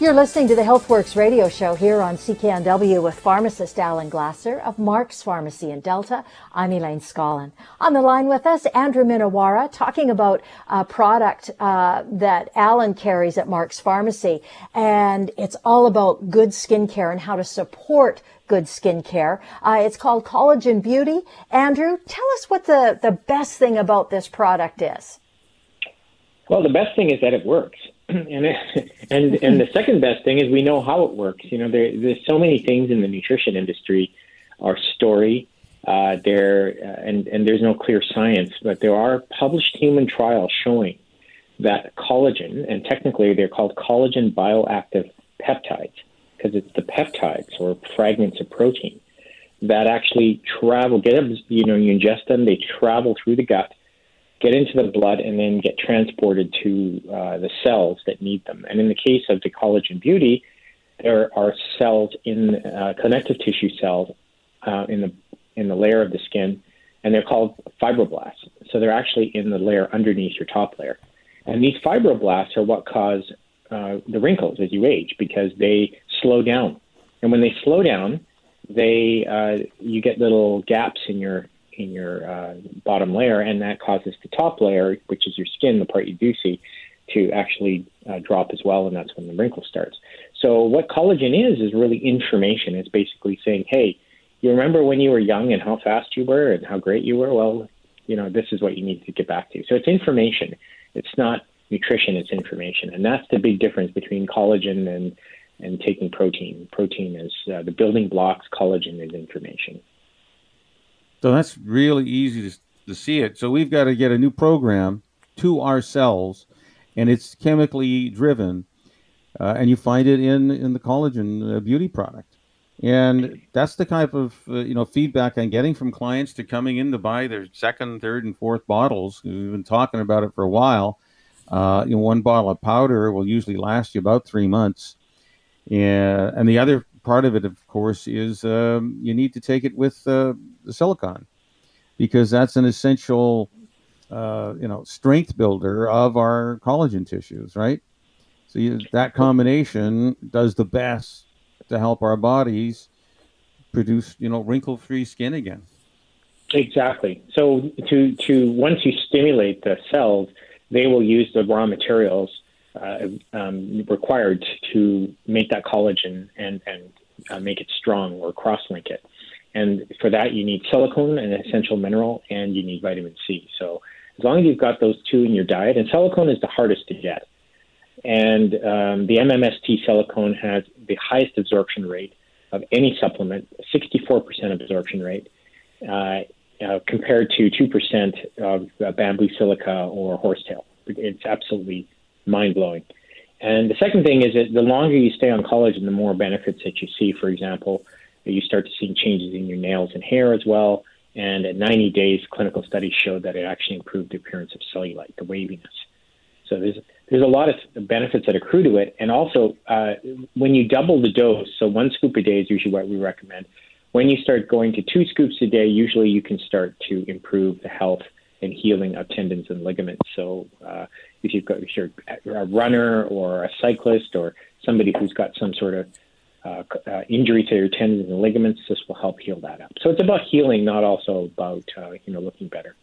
You're listening to the HealthWorks radio show here on CKNW with pharmacist Alan Glasser of Mark's Pharmacy in Delta. I'm Elaine Scollin. On the line with us, Andrew Minowara, talking about a product uh, that Alan carries at Mark's Pharmacy. And it's all about good skincare and how to support good skincare. Uh, it's called Collagen Beauty. Andrew, tell us what the, the best thing about this product is. Well, the best thing is that it works. and and and the second best thing is we know how it works. You know, there, there's so many things in the nutrition industry, our story, uh, there, uh, and and there's no clear science, but there are published human trials showing that collagen, and technically they're called collagen bioactive peptides, because it's the peptides or fragments of protein that actually travel. Get you know, you ingest them, they travel through the gut get into the blood and then get transported to uh, the cells that need them. And in the case of the collagen beauty, there are cells in uh, connective tissue cells uh, in the in the layer of the skin, and they're called fibroblasts. So they're actually in the layer underneath your top layer. And these fibroblasts are what cause uh, the wrinkles as you age because they slow down. And when they slow down, they uh, you get little gaps in your in your uh, bottom layer, and that causes the top layer, which is your skin, the part you do see, to actually uh, drop as well, and that's when the wrinkle starts. So what collagen is is really information. It's basically saying, hey, you remember when you were young and how fast you were and how great you were? Well, you know, this is what you need to get back to. So it's information. It's not nutrition, it's information. And that's the big difference between collagen and, and taking protein. Protein is uh, the building blocks, collagen is information. So that's really easy to, to see it. So we've got to get a new program to our cells, and it's chemically driven, uh, and you find it in in the collagen uh, beauty product. And that's the type of uh, you know feedback I'm getting from clients to coming in to buy their second, third, and fourth bottles. We've been talking about it for a while. Uh, you know, one bottle of powder will usually last you about three months, and and the other part of it, of course, is um, you need to take it with uh, the silicon because that's an essential, uh, you know, strength builder of our collagen tissues, right? So you, that combination does the best to help our bodies produce, you know, wrinkle-free skin again. Exactly. So to to once you stimulate the cells, they will use the raw materials um, required to make that collagen and and uh, make it strong or cross-link it. And for that, you need silicone, an essential mineral, and you need vitamin C. So as long as you've got those two in your diet, and silicone is the hardest to get. And um, the MMST silicone has the highest absorption rate of any supplement, 64% absorption rate, uh, uh, compared to 2% of uh, bamboo silica or horsetail. It's absolutely mind blowing. And the second thing is that the longer you stay on collagen, the more benefits that you see. For example, you start to see changes in your nails and hair as well. And at 90 days, clinical studies showed that it actually improved the appearance of cellulite, the waviness. So there's there's a lot of benefits that accrue to it, and also uh, when you double the dose, so one scoop a day is usually what we recommend. When you start going to two scoops a day, usually you can start to improve the health and healing of tendons and ligaments. So uh, if you've got if you're a runner or a cyclist or somebody who's got some sort of uh, uh, injury to your tendons and ligaments, this will help heal that up. So it's about healing, not also about uh, you know looking better.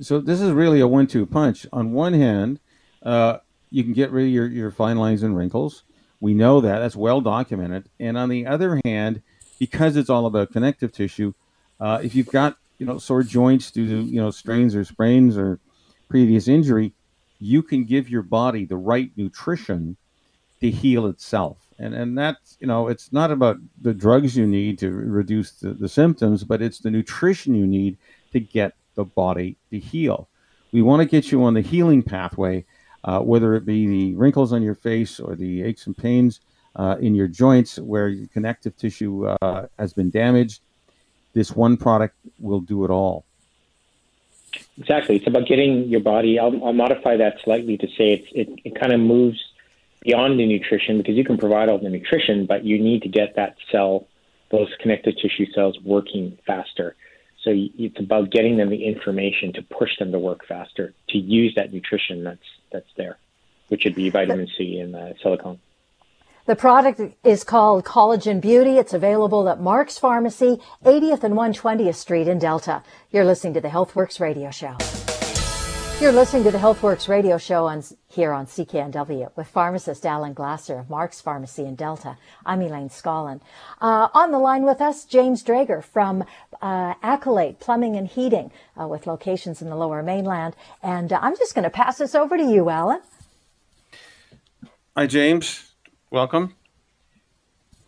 So this is really a one-two punch. On one hand, uh, you can get rid of your, your fine lines and wrinkles. We know that that's well documented. And on the other hand, because it's all about connective tissue, uh, if you've got you know sore joints due to you know strains or sprains or previous injury, you can give your body the right nutrition to heal itself. And and that's you know it's not about the drugs you need to reduce the, the symptoms, but it's the nutrition you need to get the body to heal. We want to get you on the healing pathway, uh, whether it be the wrinkles on your face or the aches and pains uh, in your joints where your connective tissue uh, has been damaged. This one product will do it all. Exactly. It's about getting your body. I'll, I'll modify that slightly to say it's, it, it kind of moves beyond the nutrition because you can provide all the nutrition, but you need to get that cell, those connective tissue cells, working faster. So it's about getting them the information to push them to work faster, to use that nutrition that's that's there, which would be vitamin C and uh, silicone. The product is called Collagen Beauty. It's available at Mark's Pharmacy, 80th and 120th Street in Delta. You're listening to the HealthWorks radio show. You're listening to the HealthWorks radio show on here on CKNW with pharmacist Alan Glasser of Mark's Pharmacy in Delta. I'm Elaine Scollin. Uh, on the line with us, James Drager from uh, Accolade Plumbing and Heating uh, with locations in the lower mainland. And I'm just going to pass this over to you, Alan. Hi, James. Welcome.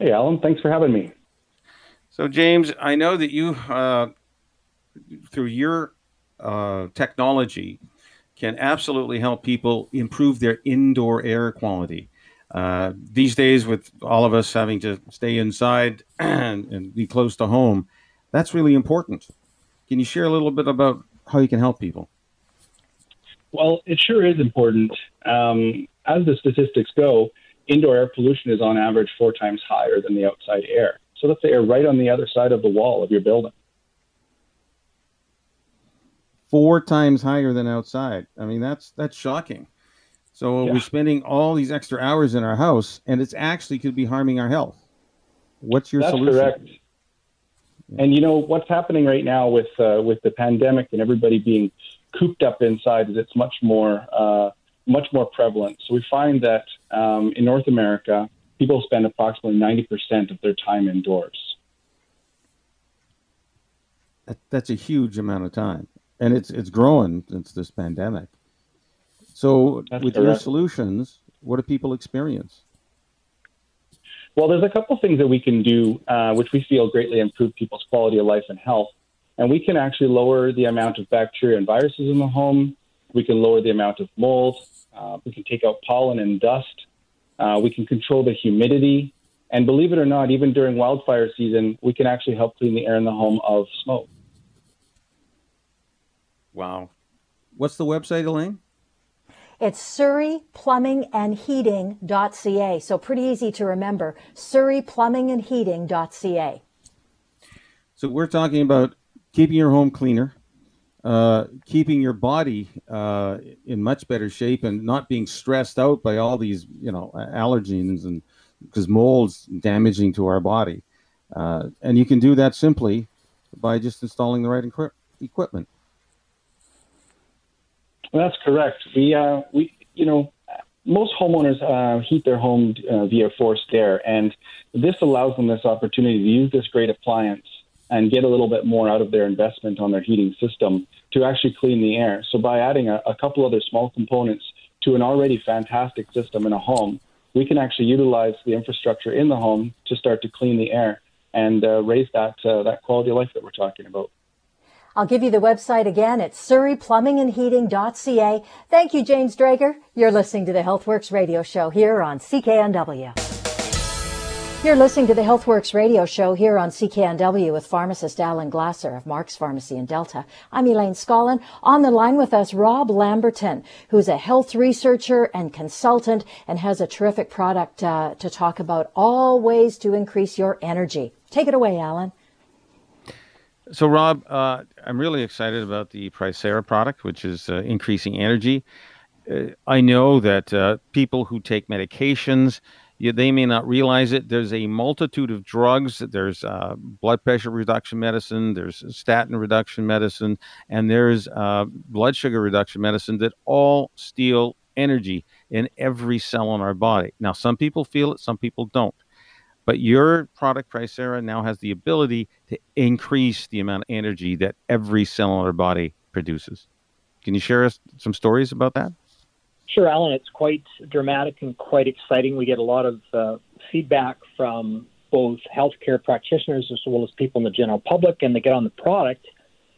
Hey, Alan. Thanks for having me. So, James, I know that you, uh, through your uh, technology, can absolutely help people improve their indoor air quality. Uh, these days, with all of us having to stay inside and, and, be close to home, that's really important. Can you share a little bit about how you can help people? Well, it sure is important. Um, as the statistics go, indoor air pollution is on average four times higher than the outside air. So that's the air right on the other side of the wall of your building. Four times higher than outside. I mean, that's that's shocking. So yeah. we're spending all these extra hours in our house, and it's actually could be harming our health. What's your that's solution? Correct. And you know what's happening right now with uh, with the pandemic and everybody being cooped up inside is it's much more uh, much more prevalent. So we find that um, in North America, people spend approximately 90% of their time indoors. That's a huge amount of time, and it's it's growing since this pandemic. So, That's with correct. your solutions, what do people experience? Well, there's a couple things that we can do, uh, which we feel greatly improve people's quality of life and health. And we can actually lower the amount of bacteria and viruses in the home. We can lower the amount of mold. Uh, we can take out pollen and dust. Uh, we can control the humidity. And believe it or not, even during wildfire season, we can actually help clean the air in the home of smoke. Wow. What's the website, Elaine? It's surreyplumbingandheating.ca. So pretty easy to remember. surreyplumbingandheating.ca. So we're talking about keeping your home cleaner, uh, keeping your body uh, in much better shape and not being stressed out by all these, you know, allergens and because mold's damaging to our body. Uh, and you can do that simply by just installing the right equi- equipment. That's correct. We, uh, we, you know, most homeowners uh, heat their home uh, via forced air, and this allows them this opportunity to use this great appliance and get a little bit more out of their investment on their heating system to actually clean the air. So by adding a, a couple other small components to an already fantastic system in a home, we can actually utilize the infrastructure in the home to start to clean the air and uh, raise that uh, that quality of life that we're talking about. I'll give you the website again. It's surreyplumbingandheating.ca. Thank you, James Drager. You're listening to the HealthWorks radio show here on CKNW. You're listening to the HealthWorks radio show here on CKNW with pharmacist Alan Glasser of Mark's Pharmacy in Delta. I'm Elaine Scollin. On the line with us, Rob Lamberton, who's a health researcher and consultant and has a terrific product uh, to talk about all ways to increase your energy. Take it away, Alan. So, Rob, uh, I'm really excited about the Pricera product, which is uh, increasing energy. Uh, I know that uh, people who take medications, you, they may not realize it. There's a multitude of drugs. There's uh, blood pressure reduction medicine, there's statin reduction medicine, and there's uh, blood sugar reduction medicine that all steal energy in every cell in our body. Now, some people feel it, some people don't. But your product, Pricera, now has the ability to increase the amount of energy that every cell in our body produces. Can you share us some stories about that? Sure, Alan. It's quite dramatic and quite exciting. We get a lot of uh, feedback from both healthcare practitioners as well as people in the general public, and they get on the product.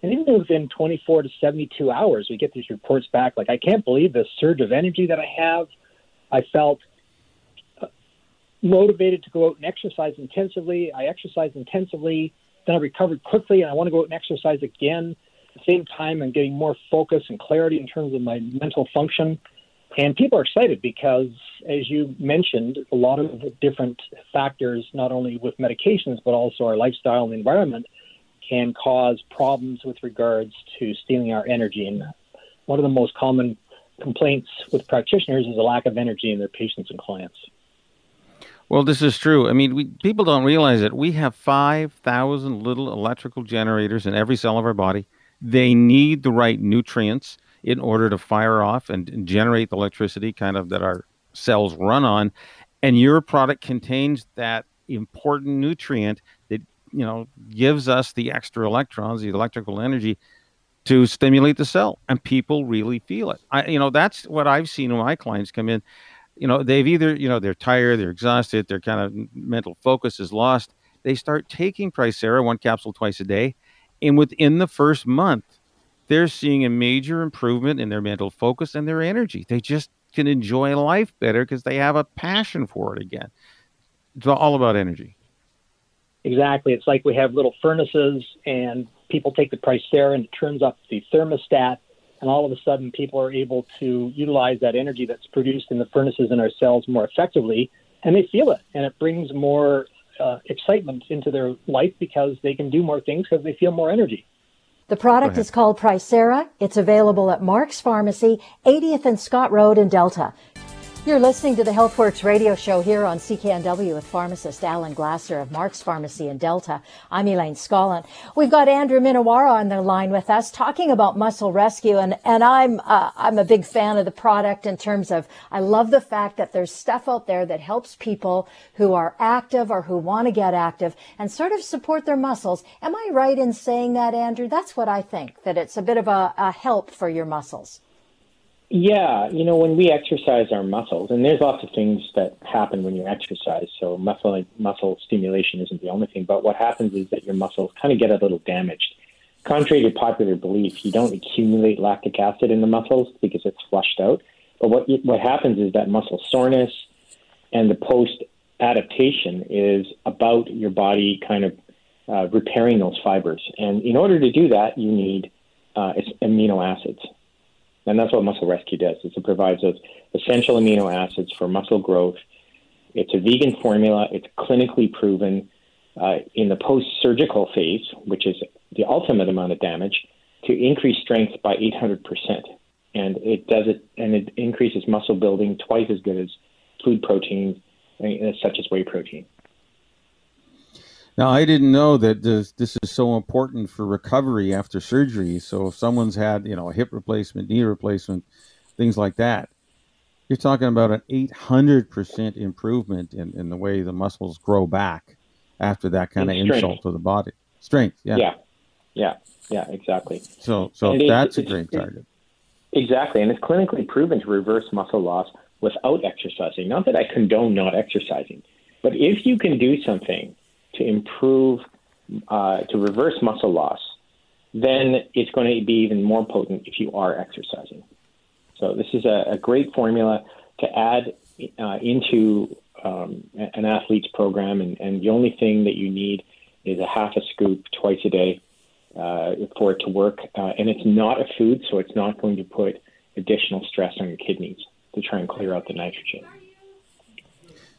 And even within 24 to 72 hours, we get these reports back like, I can't believe the surge of energy that I have. I felt uh, motivated to go out and exercise intensively. I exercised intensively, then I recovered quickly, and I want to go out and exercise again. At the same time, I'm getting more focus and clarity in terms of my mental function. And people are excited because, as you mentioned, a lot of different factors, not only with medications, but also our lifestyle and environment, can cause problems with regards to stealing our energy. And one of the most common complaints with practitioners is a lack of energy in their patients and clients. Well, this is true. I mean, we, people don't realize it. We have 5,000 little electrical generators in every cell of our body. They need the right nutrients in order to fire off and, generate the electricity kind of that our cells run on. And your product contains that important nutrient that you know gives us the extra electrons, the electrical energy to stimulate the cell, and people really feel it. I, you know, that's what I've seen when my clients come in. You know, they've either you know they're tired, they're exhausted, their kind of mental focus is lost. They start taking Tricera, one capsule twice a day, and within the first month, they're seeing a major improvement in their mental focus and their energy. They just can enjoy life better because they have a passion for it again. It's all about energy. Exactly. It's like we have little furnaces and people take the Tricera and it turns up the thermostat and all of a sudden people are able to utilize that energy that's produced in the furnaces in our cells more effectively and they feel it and it brings more uh, excitement into their life because they can do more things because they feel more energy. The product is called Tricera. It's available at Mark's Pharmacy, 80th and Scott Road in Delta. You're listening to the HealthWorks radio show here on CKNW with pharmacist Alan Glasser of Mark's Pharmacy in Delta. I'm Elaine Scollin. We've got Andrew Minowara on the line with us talking about muscle rescue and, and I'm, uh, I'm a big fan of the product in terms of, I love the fact that there's stuff out there that helps people who are active or who want to get active and sort of support their muscles. Am I right in saying that, Andrew? That's what I think, that it's a bit of a, a help for your muscles. Yeah, you know, when we exercise our muscles, and there's lots of things that happen when you exercise. So muscle muscle stimulation isn't the only thing, but what happens is that your muscles kind of get a little damaged. Contrary to popular belief, you don't accumulate lactic acid in the muscles because it's flushed out. But what what happens is that muscle soreness and the post adaptation is about your body kind of uh, repairing those fibers. And in order to do that, you need uh, amino acids. And that's what Muscle Rescue does. Is it provides those essential amino acids for muscle growth. It's a vegan formula. It's clinically proven uh, in the post-surgical phase, which is the ultimate amount of damage, to increase strength by 800 percent. And it does it, and it increases muscle building twice as good as food protein, uh, such as whey protein. Now, I didn't know that this, this is so important for recovery after surgery. So, if someone's had, you know, a hip replacement, knee replacement, things like that, you're talking about an 800% improvement in, in the way the muscles grow back after that kind of insult to the body. Strength, yeah. Yeah, yeah, yeah, exactly. So, so that's a great target. Exactly. And it's clinically proven to reverse muscle loss without exercising. Not that I condone not exercising, but if you can do something to improve, uh, to reverse muscle loss, then it's going to be even more potent if you are exercising. So this is a, a great formula to add uh, into um, an athlete's program, and, and, the only thing that you need is a half a scoop twice a day uh, for it to work. Uh, and it's not a food, so it's not going to put additional stress on your kidneys to try and clear out the nitrogen.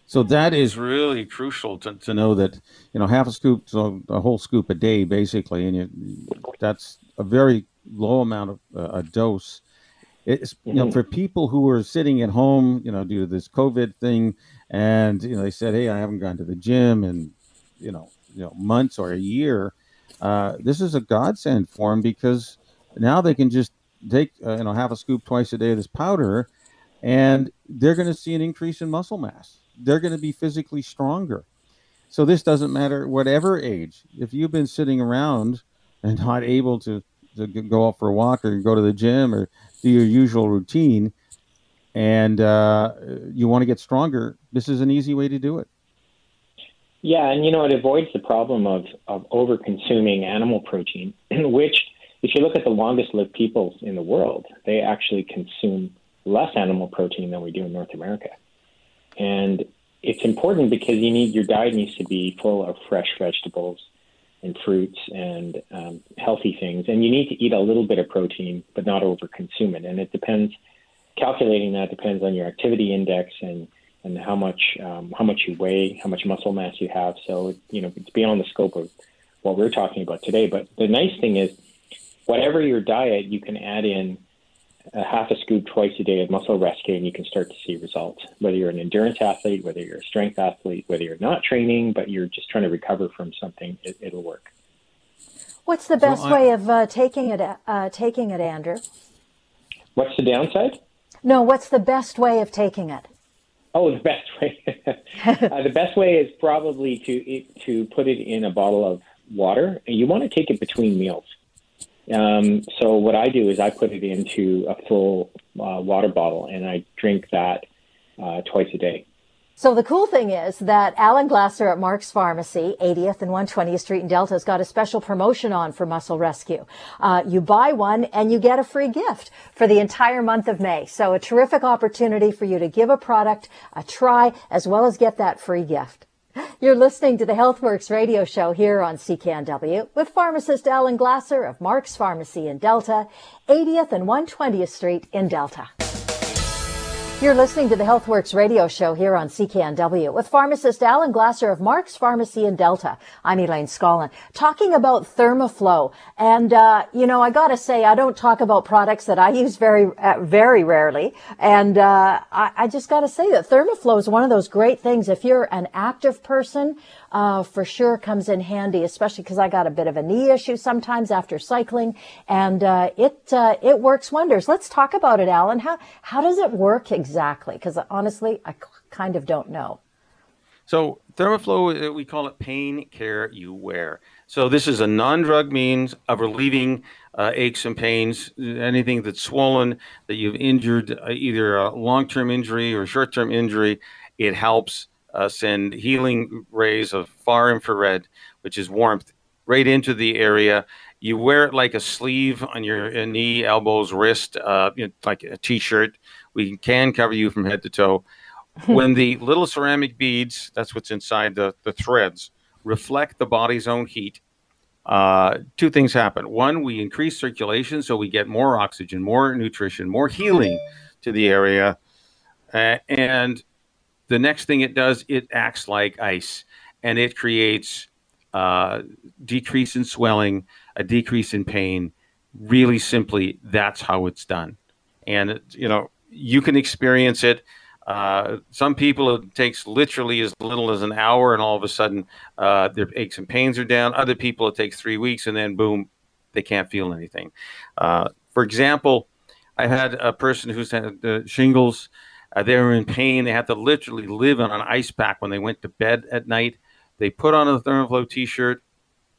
So that is really crucial to, to know that you know half a scoop, so a whole scoop a day, basically, and you, that's a very low amount of uh, a dose. It's you know mm-hmm. for people who are sitting at home, you know, due to this COVID thing, and you know they said, hey, I haven't gone to the gym in you know you know months or a year. Uh, this is a godsend for them because now they can just take uh, you know half a scoop twice a day of this powder, and they're going to see an increase in muscle mass they're going to be physically stronger. So this doesn't matter whatever age. If you've been sitting around and not able to, to go out for a walk or go to the gym or do your usual routine, and uh, you want to get stronger, this is an easy way to do it. Yeah, and you know, it avoids the problem of, of over consuming animal protein, which, if you look at the longest lived people in the world, they actually consume less animal protein than we do in North America. And it's important because you need your diet needs to be full of fresh vegetables and fruits and um, healthy things. And you need to eat a little bit of protein, but not over consume it. And it depends. Calculating that depends on your activity index and and how much um, how much you weigh, how much muscle mass you have. So you know it's beyond the scope of what we're talking about today. But the nice thing is, whatever your diet, you can add in a half a scoop twice a day of muscle rescue and you can start to see results. Whether you're an endurance athlete, whether you're a strength athlete, whether you're not training, but you're just trying to recover from something, it, will work. What's the best so way of uh, taking it? Uh, taking it, Andrew. What's the downside? No, what's the best way of taking it? Oh, the best way. uh, the best way is probably to to put it in a bottle of water. And You want to take it between meals. Um, so what I do is I put it into a full uh, water bottle and I drink that uh, twice a day. So the cool thing is that Alan Glasser at Mark's Pharmacy, 80th and 120th Street in Delta, has got a special promotion on for Muscle Rescue. Uh, you buy one and you get a free gift for the entire month of May. So a terrific opportunity for you to give a product a try as well as get that free gift. You're listening to the HealthWorks radio show here on CKNW with pharmacist Alan Glasser of Mark's Pharmacy in Delta, 80th and 120th Street in Delta. You're listening to the HealthWorks radio show here on CKNW with pharmacist Alan Glasser of Mark's Pharmacy in Delta. I'm Elaine Scollin, talking about Thermoflow. And, uh, you know, I gotta say, I don't talk about products that I use very, uh, very rarely. And, uh, I, I just gotta say that Thermoflow is one of those great things. If you're an active person uh, for sure comes in handy, especially because I got a bit of a knee issue sometimes after cycling, and uh, it uh, it works wonders. Let's talk about it, Alan. How how does it work exactly? Because honestly, I kind of don't know. So Thermoflow, uh, we call it pain care you wear. So this is a non-drug means of relieving uh, aches and pains, anything that's swollen, that you've injured, uh, either a long-term injury or short-term injury. It helps uh, send healing rays of far infrared, which is warmth, right into the area. You wear it like a sleeve on your knee, elbows, wrist, uh, you know, like a t-shirt. We can cover you from head to toe. when the little ceramic beads, that's what's inside the, the threads, reflect the body's own heat, uh, two things happen. One, we increase circulation, so we get more oxygen, more nutrition, more healing to the area. Uh, and the next thing it does, it acts like ice and it creates uh, decrease in swelling, a decrease in pain. Really simply, that's how it's done. And, you know, you can experience it. Uh, some people, it takes literally as little as an hour, and all of a sudden, uh, their aches and pains are down. Other people, it takes three weeks, and then boom, they can't feel anything. Uh, for example, I had a person who's had uh, shingles uh, they were in pain. They had to literally live on an ice pack when they went to bed at night. They put on a Thermoflow t-shirt,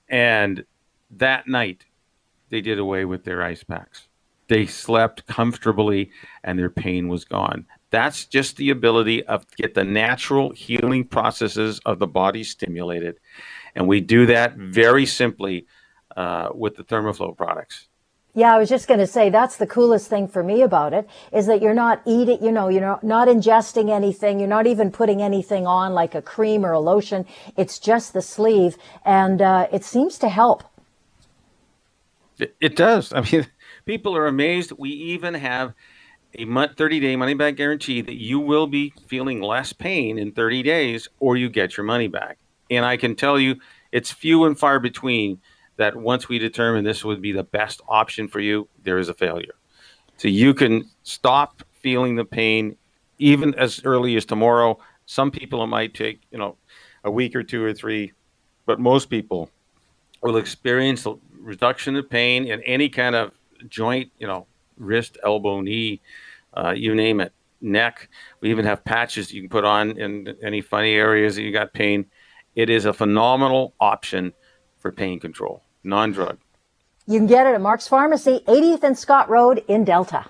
and that night they did away with their ice packs. They slept comfortably, and their pain was gone. That's just the ability of get the natural healing processes of the body stimulated, and we do that very simply uh, with the Thermoflow products. Yeah, I was just going to say that's the coolest thing for me about it is that you're not eating, you know, you're not, ingesting anything. You're not even putting anything on like a cream or a lotion. It's just the sleeve and uh, it seems to help. It, it does. I mean, people are amazed. We even have a 30 day money back guarantee that you will be feeling less pain in 30 days or you get your money back. And I can tell you it's few and far between that once we determine this would be the best option for you, there is a failure. So you can stop feeling the pain even as early as tomorrow. Some people it might take, you know, a week or two or three, but most people will experience a reduction of pain in any kind of joint, you know, wrist, elbow, knee, uh, you name it, neck. We even have patches you can put on in any funny areas that you got pain. It is a phenomenal option for pain control non drug. You can get it at Mark's Pharmacy, 80th and Scott Road in Delta.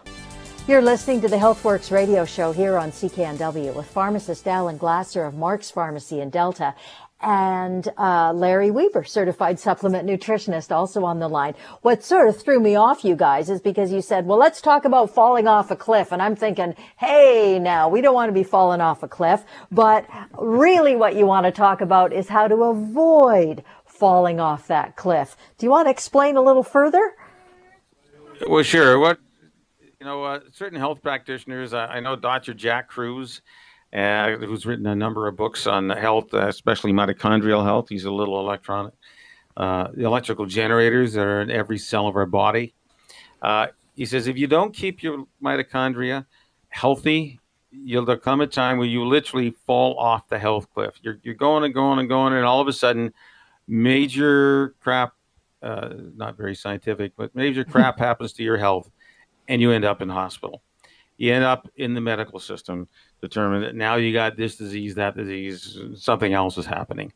You're listening to the HealthWorks radio show here on CKNW with pharmacist Alan Glasser of Mark's Pharmacy in Delta and uh, Larry Weber, certified supplement nutritionist, also on the line. What sort of threw me off, you guys, is because you said, well, let's talk about falling off a cliff. And I'm thinking, hey, now, we don't want to be falling off a cliff. But really, what you want to talk about is how to avoid falling off that cliff. Do you want to explain a little further? Well, sure. What you know, uh, certain health practitioners. I, I know Dr. Jack Kruse, uh, who's written a number of books on health, uh, especially mitochondrial health. He's a little electronic. Uh, electrical generators that are in every cell of our body. Uh, he says if you don't keep your mitochondria healthy, you'll there come a time where you literally fall off the health cliff. You're, you're going and going and going, and all of a sudden, major crap, uh, not very scientific, but major crap happens to your health, and you end up in hospital. You end up in the medical system determine that now you got this disease, that disease, something else is happening.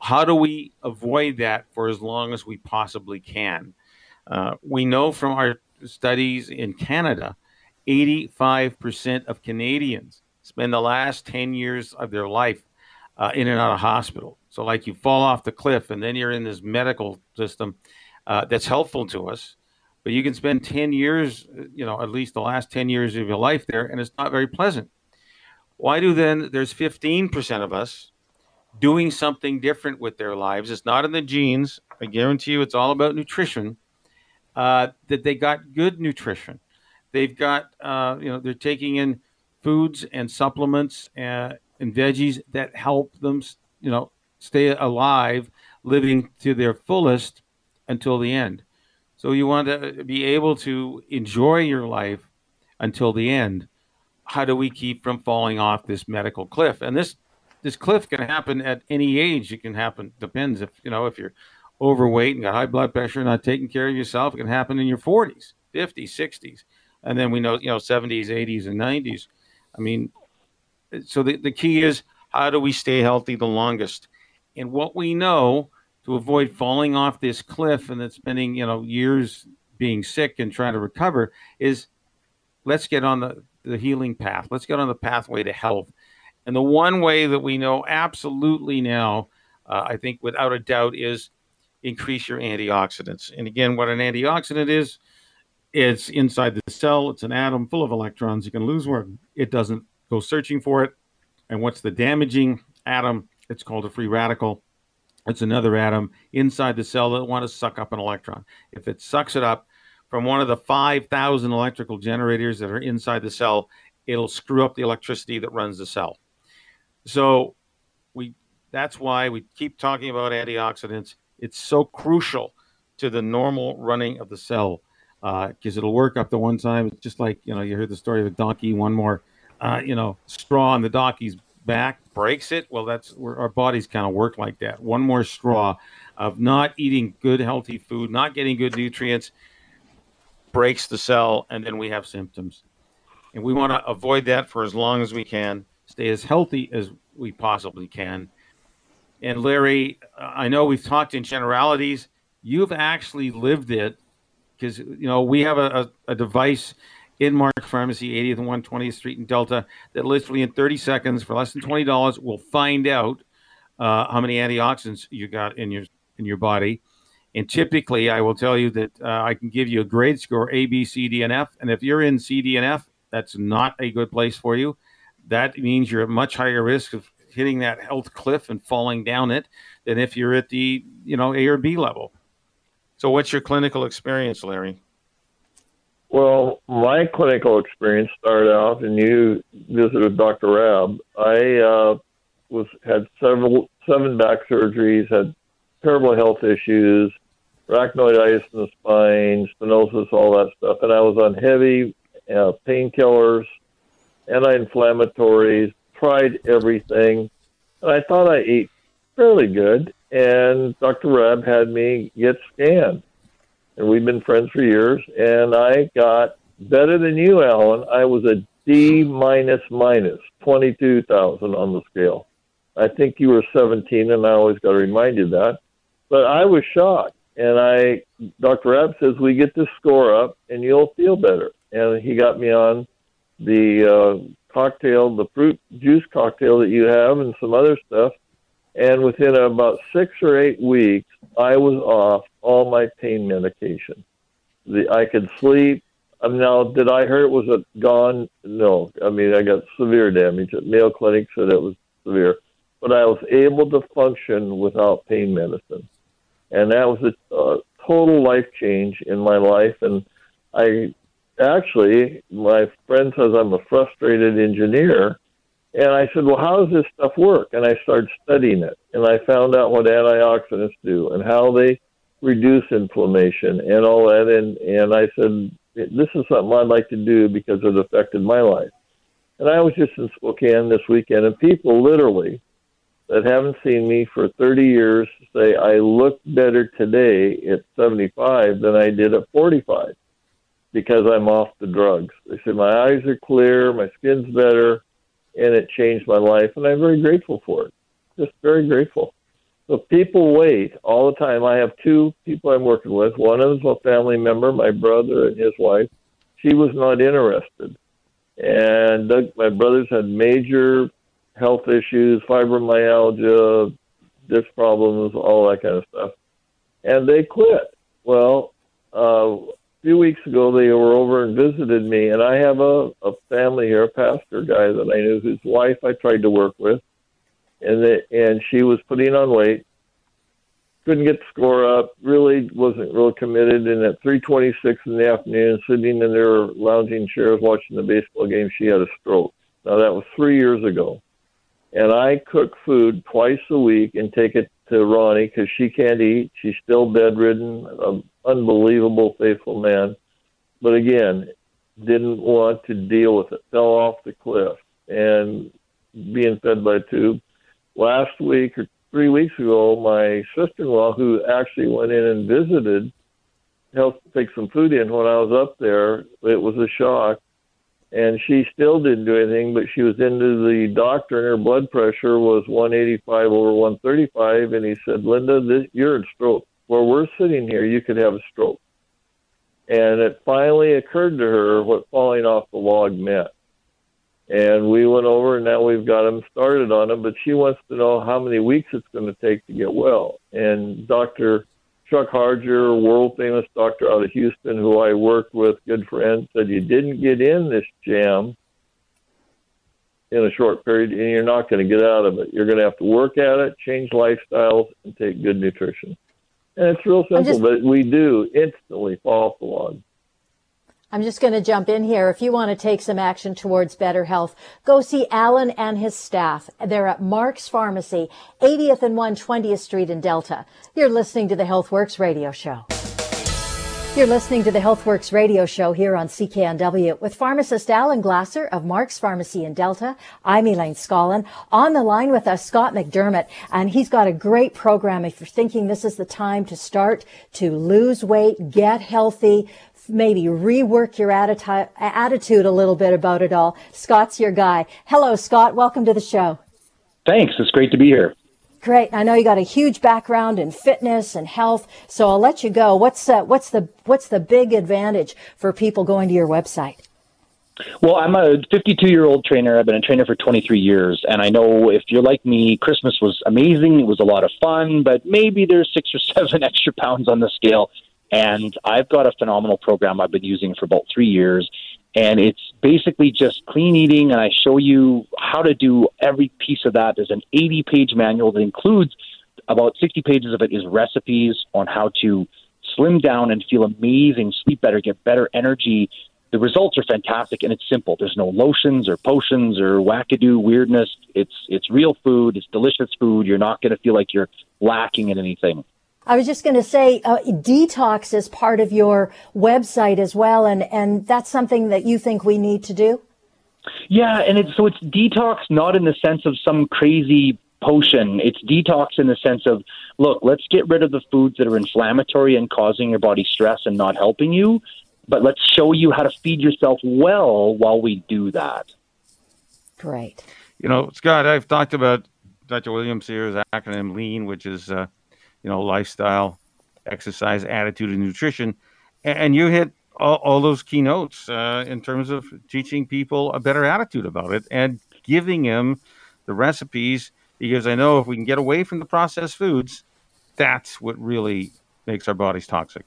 How do we avoid that for as long as we possibly can? Uh, we know from our studies in Canada, 85% of Canadians spend the last 10 years of their life uh, in and out of hospital. So, like you fall off the cliff and then you're in this medical system uh, that's helpful to us but you can spend 10 years, you know, at least the last 10 years of your life there, and it's not very pleasant. Why do then there's 15% of us doing something different with their lives? It's not in the genes. I guarantee you it's all about nutrition. Uh, that they got good nutrition. They've got, uh, you know, they're taking in foods and supplements and, uh, and veggies that help them, you know, stay alive, living to their fullest until the end. So you want to be able to enjoy your life until the end. How do we keep from falling off this medical cliff? And this this cliff can happen at any age. It can happen depends if you know if you're overweight and got high blood pressure, not taking care of yourself. It can happen in your 40s, 50s, 60s, and then we know you know 70s, 80s, and 90s. I mean, so the, the key is how do we stay healthy the longest? And what we know to avoid falling off this cliff and then spending you know years being sick and trying to recover is let's get on the, the healing path. Let's get on the pathway to health. And the one way that we know absolutely now uh, i think without a doubt is increase your antioxidants. And again what an antioxidant is it's inside the cell. It's an atom full of electrons. You can lose one it doesn't go searching for it. And what's the damaging atom it's called a free radical it's another atom inside the cell that want to suck up an electron. If it sucks it up from one of the 5,000 electrical generators that are inside the cell, it'll screw up the electricity that runs the cell. So we that's why we keep talking about antioxidants. It's so crucial to the normal running of the cell because uh, it'll work up to one time. It's just like you know you heard the story of a donkey. One more, uh, you know, straw on the donkey's back breaks it, well, that's our bodies kind of work like that. One more straw of not eating good, healthy food, not getting good nutrients, breaks the cell, and then we have symptoms. And we want to avoid that for as long as we can, stay as healthy as we possibly can. And Larry, I know we've talked in generalities. You've actually lived it because, you know, we have a, a, a device in Mark Pharmacy, 80th and 120th Street in Delta, that literally in 30 seconds for less than $20 will find out uh, how many antioxidants you got in your in your body. And typically, I will tell you that uh, I can give you a grade score A, B, C, D, and F. And if you're in C, D, and F, that's not a good place for you. That means you're at much higher risk of hitting that health cliff and falling down it than if you're at the you know A or B level. So, what's your clinical experience, Larry? Well, my clinical experience started out, and you visited Dr. Rab. I uh, was had several seven back surgeries, had terrible health issues, arachnoiditis in the spine, stenosis, all that stuff, and I was on heavy uh, painkillers, anti-inflammatories, tried everything, and I thought I ate fairly good. And Dr. Rab had me get scanned and we've been friends for years. And I got better than you, Alan. I was a D minus minus, 22,000 on the scale. I think you were 17, and I always got to remind you that. But I was shocked. And I, Dr. Abb says, we get this score up and you'll feel better. and he got me on the uh, cocktail, the fruit juice cocktail that you have, and some other stuff. And within about six or eight weeks, I was off all my pain medication. The, I could sleep. Mean, now, did I hurt? Was it gone? No. I mean, I got severe damage. At Mayo Clinic said it was severe, but I was able to function without pain medicine, and that was a, a total life change in my life. And I actually, my friend says I'm a frustrated engineer. And I said, well, how does this stuff work? And I started studying it. And I found out what antioxidants do and how they reduce inflammation and all that. And, and I said, this is something I'd like to do because it affected my life. And I was just in Spokane this weekend, and people literally that haven't seen me for 30 years say I look better today at 75 than I did at 45 because I'm off the drugs. They say my eyes are clear, my skin's better, and it changed my life, and I'm very grateful for it. Just very grateful. So people wait all the time. I have two people I'm working with. One of them is a family member, my brother and his wife. She was not interested. And Doug, my brothers had major health issues, fibromyalgia, disc problems, all that kind of stuff. And they quit. Well, uh, a few weeks ago they were over and visited me, and I have a, a family here, a pastor guy that I knew, whose wife I tried to work with, and the, and she was putting on weight, couldn't get the score up, really wasn't real committed, and at 3:26 in the afternoon, sitting in their lounging chairs watching the baseball game, she had a stroke. Now that was three years ago, and I cook food twice a week and take it to Ronnie because she can't eat. She's still bedridden. An unbelievable, faithful man, but again, didn't want to deal with it. Fell off the cliff and being fed by a tube. Last week or three weeks ago, my sister-in-law, who actually went in and visited, helped take some food in when I was up there. It was a shock and she still didn't do anything, but she was into the doctor, and her blood pressure was 185 over 135, and he said, "Linda, this, you're in stroke. Where we're sitting here, you could have a stroke." And it finally occurred to her what falling off the log meant. And we went over, and now we've got him started on him. But she wants to know how many weeks it's going to take to get well. And Doctor Chuck Harger, world famous doctor out of Houston, who I worked with, good friend, said you didn't get in this jam in a short period, and you're not going to get out of it. You're going to have to work at it, change lifestyles, and take good nutrition. And it's real simple, just, but we do instantly fall off the log. I'm just going to jump in here. If you want to take some action towards better health, go see Alan and his staff. They're at Mark's Pharmacy, 80th and 120th Street in Delta. You're listening to the HealthWorks radio show. You're listening to the HealthWorks radio show here on CKNW with pharmacist Alan Glasser of Mark's Pharmacy in Delta. I'm Elaine Scollin. On the line with us, Scott McDermott, and he's got a great program if you're thinking this is the time to start to lose weight, get healthy, maybe rework your atti- attitude a little bit about it all. Scott's your guy. Hello, Scott. Welcome to the show. Thanks. It's great to be here. Great. I know you got a huge background in fitness and health, so I'll let you go. What's uh, what's the what's the big advantage for people going to your website? Well, I'm a 52 year old trainer. I've been a trainer for 23 years, and I know if you're like me, Christmas was amazing. It was a lot of fun, but maybe there's six or seven extra pounds on the scale and I've got a phenomenal program I've been using for about three years. And it's basically just clean eating. And I show you how to do every piece of that. There's an 80 page manual that includes about 60 pages of it is recipes on how to slim down and feel amazing, sleep better, get better energy. The results are fantastic and it's simple. There's no lotions or potions or wackadoo weirdness. It's it's real food. It's delicious food. You're not going to feel like you're lacking in anything. I was just going to say, uh, detox is part of your website as well, and and that's something that you think we need to do. Yeah, and it's so it's detox not in the sense of some crazy potion. It's detox in the sense of look, let's get rid of the foods that are inflammatory and causing your body stress and not helping you, but let's show you how to feed yourself well while we do that. Great. You know, Scott, I've talked about Dr. Williams here's acronym LEAN, which is uh, you know, lifestyle, exercise, attitude, and nutrition. And you hit all, all those keynotes uh, in terms of teaching people a better attitude about it and giving them the recipes because I know if we can get away from the processed foods, that's what really makes our bodies toxic.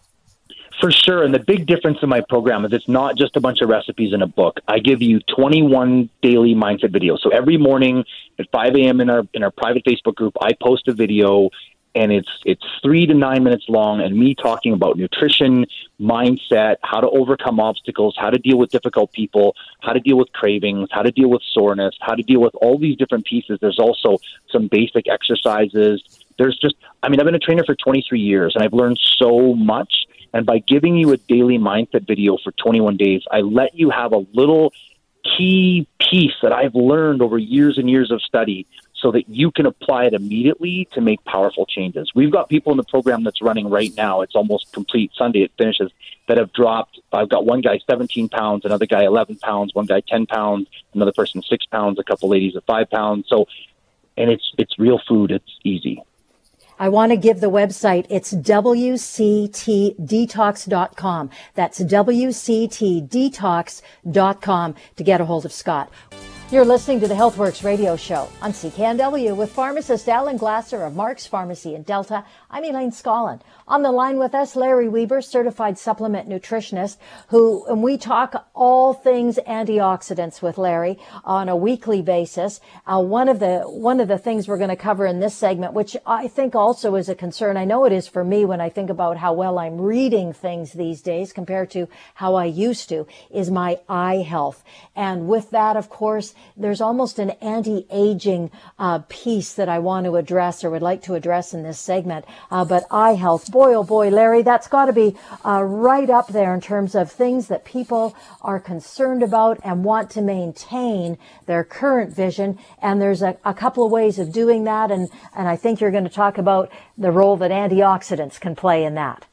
For sure. And the big difference in my program is it's not just a bunch of recipes in a book. I give you 21 daily mindset videos. So every morning at 5 a.m. in our in our private Facebook group, I post a video and it's it's three to nine minutes long and me talking about nutrition mindset how to overcome obstacles how to deal with difficult people how to deal with cravings how to deal with soreness how to deal with all these different pieces. There's also some basic exercises. There's just i mean i've been a trainer for 23 years and i've learned so much. And by giving you a daily mindset video for 21 days i let you have a little key piece that i've learned over years and years of study so that you can apply it immediately to make powerful changes. We've got people in the program that's running right now. It's almost complete. Sunday it finishes that have dropped. I've got one guy 17 pounds, another guy 11 pounds, one guy 10 pounds, another person six pounds, a couple ladies at five pounds. So, and it's it's real food. It's easy. I want to give the website. It's WCTDetox.com. That's WCTDetox.com to get a hold of Scott. You're listening to the HealthWorks radio show on CKNW with pharmacist Alan Glasser of Mark's Pharmacy in Delta. I'm Elaine Scollin. On the line with us, Larry Weber, certified supplement nutritionist, who, and we talk all things antioxidants with Larry on a weekly basis. Uh, one of the, one of the things we're going to cover in this segment, which I think also is a concern. I know it is for me when I think about how well I'm reading things these days compared to how I used to, is my eye health. And with that, of course, there's almost an anti-aging uh, piece that I want to address or would like to address in this segment. Uh, but eye health, boy, oh boy, Larry, that's got to be uh, right up there in terms of things that people are concerned about and want to maintain their current vision. And there's a, a couple of ways of doing that. And, and I think you're going to talk about the role that antioxidants can play in that.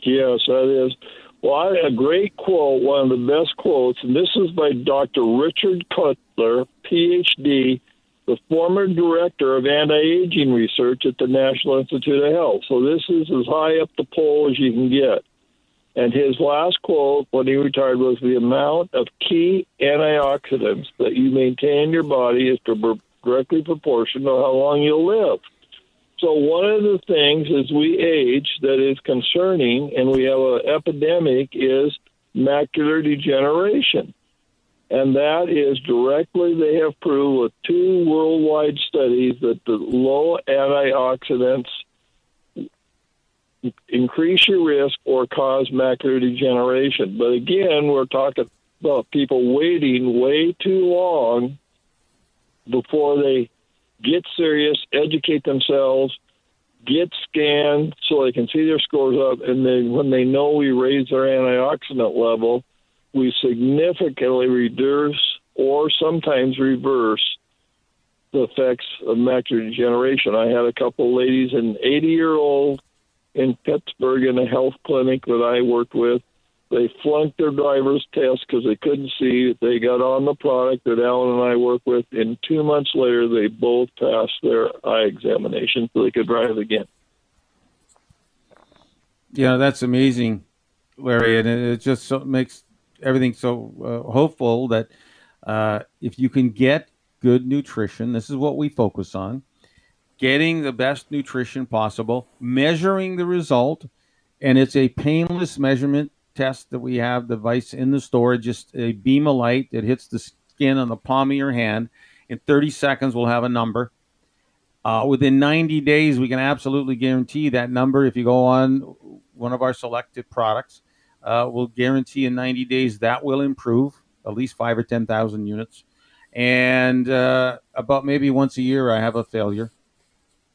Yes, that is. Well, I, a great quote, one of the best quotes, and this is by Dr. Richard Cutler, PhD, the former director of anti-aging research at the National Institute of Health. So this is as high up the pole as you can get. And his last quote when he retired was the amount of key antioxidants that you maintain in your body is directly proportional to how long you'll live. So one of the things as we age that is concerning, and we have an epidemic, is macular degeneration. And that is directly, they have proved with two worldwide studies that the low antioxidants increase your risk or cause macular degeneration. But again, we're talking about people waiting way too long before they get serious, educate themselves, get scanned so they can see their scores up, and then when they know we raise their antioxidant level, we significantly reduce or sometimes reverse the effects of macular degeneration. I had a couple ladies, an 80 year old in Pittsburgh in a health clinic that I worked with they flunked their driver's test because they couldn't see. They got on the product that Alan and I work with, and two months later, they both passed their eye examination so they could drive again. Yeah, that's amazing, Larry, and it just so, makes everything so uh, hopeful that uh, if you can get good nutrition, this is what we focus on getting the best nutrition possible, measuring the result, and it's a painless measurement test that we have device in the store, just a beam of light that hits the skin on the palm of your hand. In 30 seconds, we'll have a number. Uh, within 90 days, we can absolutely guarantee that number. If you go on one of our selected products, uh, we'll guarantee in 90 days that will improve at least five or 10,000 units. And uh, about maybe once a year, I have a failure.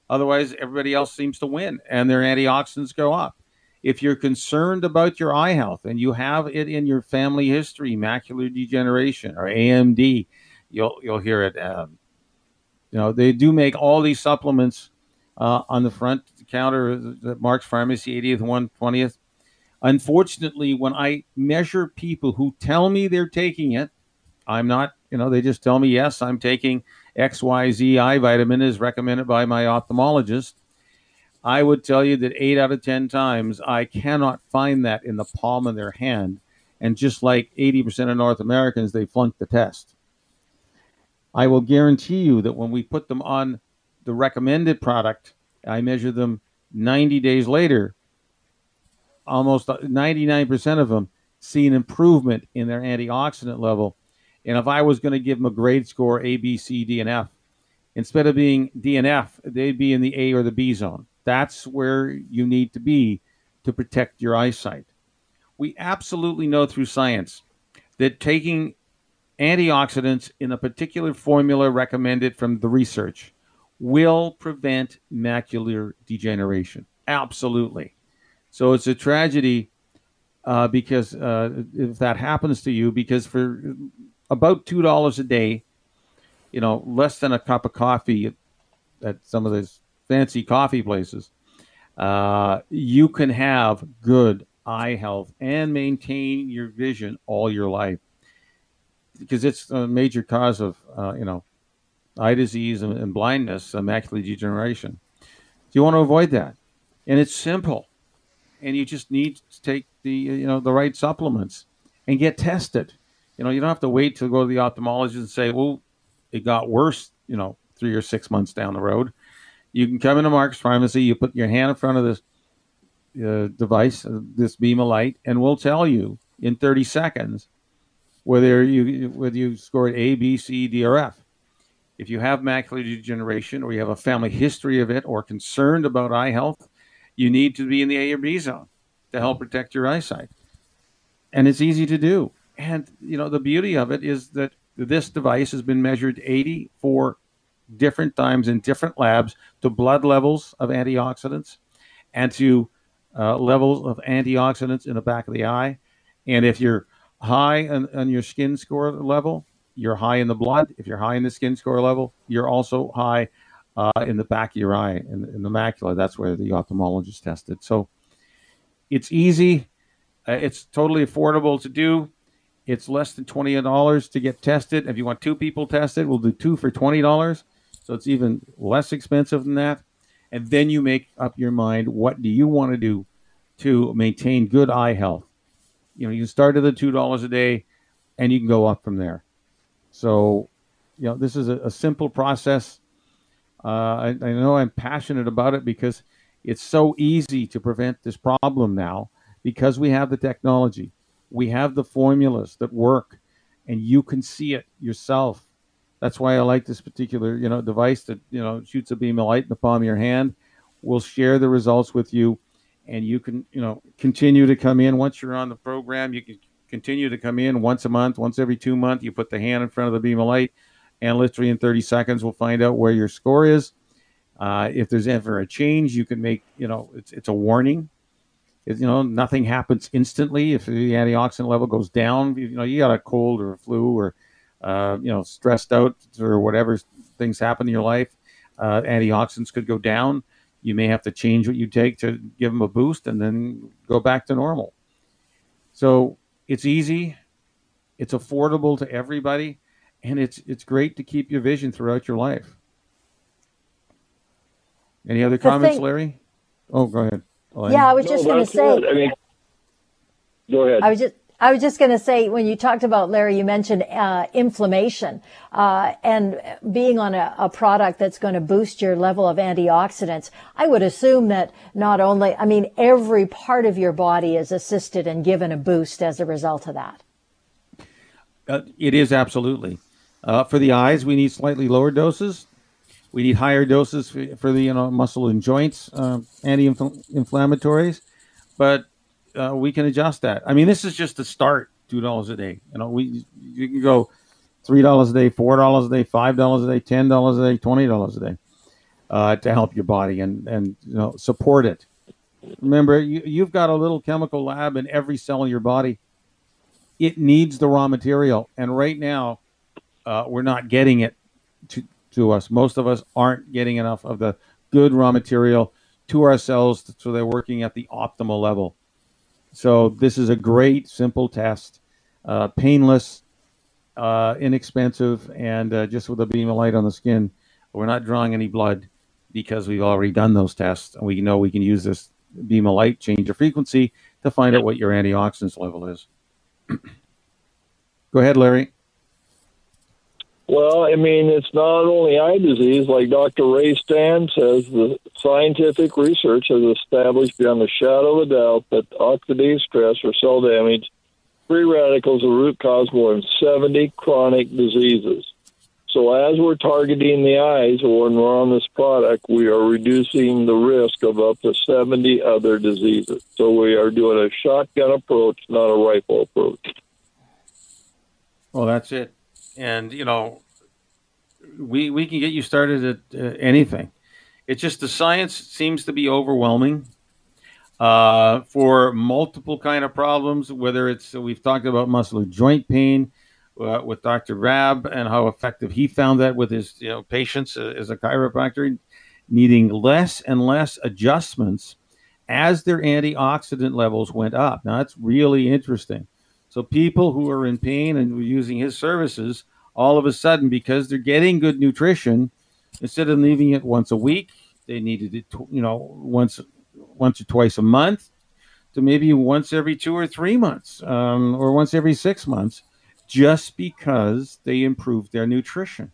Otherwise, everybody else seems to win and their antioxidants go up if you're concerned about your eye health and you have it in your family history, macular degeneration or AMD, you'll you'll hear it. Um, you know, they do make all these supplements uh, on the front counter at Mark's Pharmacy, 80th, 120th. Unfortunately, when I measure people who tell me they're taking it, I'm not, you know, they just tell me, yes, I'm taking XYZ eye vitamin as recommended by my ophthalmologist. I would tell you that eight out of 10 times I cannot find that in the palm of their hand. And just like 80% of North Americans, they flunk the test. I will guarantee you that when we put them on the recommended product, I measure them 90 days later, almost 99% of them see an improvement in their antioxidant level. And if I was going to give them a grade score A, B, C, D, and F, instead of being D and F, they'd be in the A or the B zone. That's where you need to be to protect your eyesight. We absolutely know through science that taking antioxidants in a particular formula recommended from the research will prevent macular degeneration. Absolutely. So it's a tragedy uh, because uh, if that happens to you, because for about two dollars a day, you know, less than a cup of coffee at, at some of those fancy coffee places, uh, you can have good eye health and maintain your vision all your life because it's a major cause of uh, you know eye disease and, and blindness, uh, macular degeneration. Do you want to avoid that? And it's simple, and you just need to take the you know the right supplements and get tested. You know, you don't have to wait to go to the ophthalmologist and say, "Well, it got worse." You know, three or six months down the road, you can come into Mark's Pharmacy. You put your hand in front of this uh, device, uh, this beam of light, and we'll tell you in 30 seconds whether you whether you scored A, B, C, D, or F. If you have macular degeneration, or you have a family history of it, or concerned about eye health, you need to be in the A or B zone to help protect your eyesight. And it's easy to do. And you know the beauty of it is that this device has been measured 84 different times in different labs to blood levels of antioxidants and to uh, levels of antioxidants in the back of the eye. And if you're high on, on, your skin score level, you're high in the blood. If you're high in the skin score level, you're also high uh, in the back of your eye, in, in, the macula. That's where the ophthalmologist tested. So it's easy. Uh, it's totally affordable to do. It's less than twenty dollars to get tested. If you want two people tested, we'll do two for twenty dollars. So it's even less expensive than that. And then you make up your mind what do you want to do to maintain good eye health. You know, you start at the two dollars a day, and you can go up from there. So, you know, this is a, a simple process. Uh, I, I know I'm passionate about it because it's so easy to prevent this problem now because we have the technology, we have the formulas that work, and you can see it yourself that's why I like this particular, you know, device that you know shoots a beam of light in the palm of your hand. We'll share the results with you, and you can, you know, continue to come in once you're on the program. You can continue to come in once a month, once every two months. You put the hand in front of the beam of light, and literally in 30 seconds, we'll find out where your score is. Uh, if there's ever a change, you can make, you know, it's it's a warning. It, you know, nothing happens instantly. If the antioxidant level goes down, you know, you got a cold or a flu or uh, you know, stressed out or whatever things happen in your life, uh, antioxidants could go down. You may have to change what you take to give them a boost and then go back to normal. So it's easy, it's affordable to everybody, and it's it's great to keep your vision throughout your life. Any other comments, thing, Larry? Oh, go ahead. Yeah, I was just no, going to say. I mean, go ahead. I was just I was just going to say, when you talked about Larry, you mentioned uh, inflammation uh, and being on a, a product that's going to boost your level of antioxidants. I would assume that not only, I mean, every part of your body is assisted and given a boost as a result of that. Uh, it is absolutely. Uh, for the eyes, we need slightly lower doses. We need higher doses for, for the you know muscle and joints uh, anti-inflammatories, but uh, we can adjust that. I mean, this is just the start. Two dollars a day. You know, we you can go three dollars a day, four dollars a day, five dollars a day, ten dollars a day, twenty dollars a day uh, to help your body and and you know support it. Remember, you, you've got a little chemical lab in every cell in your body. It needs the raw material, and right now, uh, we're not getting it to to us. Most of us aren't getting enough of the good raw material to ourselves, so they're working at the optimal level. So this is a great, simple test, uh, painless, uh, inexpensive, and uh, just with a beam of light on the skin. We're not drawing any blood. because we've already done those tests and we know we can use this beam of light change of frequency to find out what your antioxidants level is. Go ahead, Larry. Well, I mean, it's not only eye disease, like Dr. Ray Strand says, the scientific research has established beyond a shadow of a doubt that oxidative stress or cell damage, free radicals are the root cause more than 70 chronic diseases. So as we're targeting the eyes when we're on this product, we are reducing the risk of up to 70 other diseases. So we are doing a shotgun approach, not a rifle approach. Well, that's it. And, you know, we, we can get you started at uh, anything. It's just the science seems to be overwhelming uh, for multiple kind of problems, whether it's, we've talked about muscular joint pain, uh, with Dr. Rab and how effective he found that with his you know patients uh, as a chiropractor, needing less and less adjustments as their antioxidant levels went up. Now that's really interesting. So people who are in pain and using his services, all of a sudden, because they're getting good nutrition, instead of leaving it once a week, they needed it, you know, once once or twice a month, to maybe once every two or three months, um, or once every six months just because they improved their nutrition.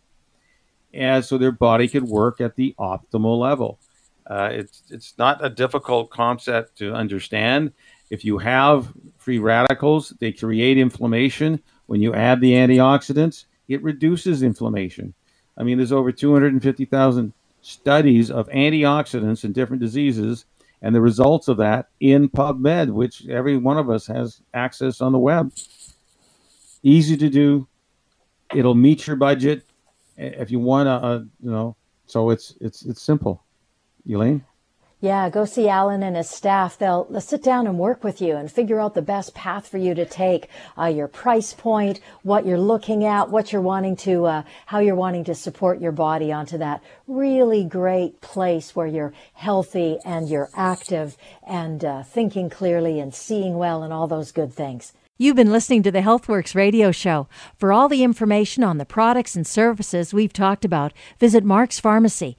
And so their body could work at the optimal level. Uh, it's, it's not a difficult concept to understand. If you have free radicals, they create inflammation. When you add the antioxidants, it reduces inflammation. I mean, there's over 250,000 studies of antioxidants in different diseases and the results of that in PubMed, which every one of us has access on the web easy to do. It'll meet your budget if you want to, uh, you know. So it's it's it's simple. Elaine. Yeah, go see Alan and his staff. They'll, they'll sit down and work with you and figure out the best path for you to take, uh, your price point, what you're looking at, what you're wanting to, uh, how you're wanting to support your body onto that really great place where you're healthy and you're active and uh, thinking clearly and seeing well and all those good things. You've been listening to the HealthWorks radio show. For all the information on the products and services we've talked about, visit Mark's Pharmacy,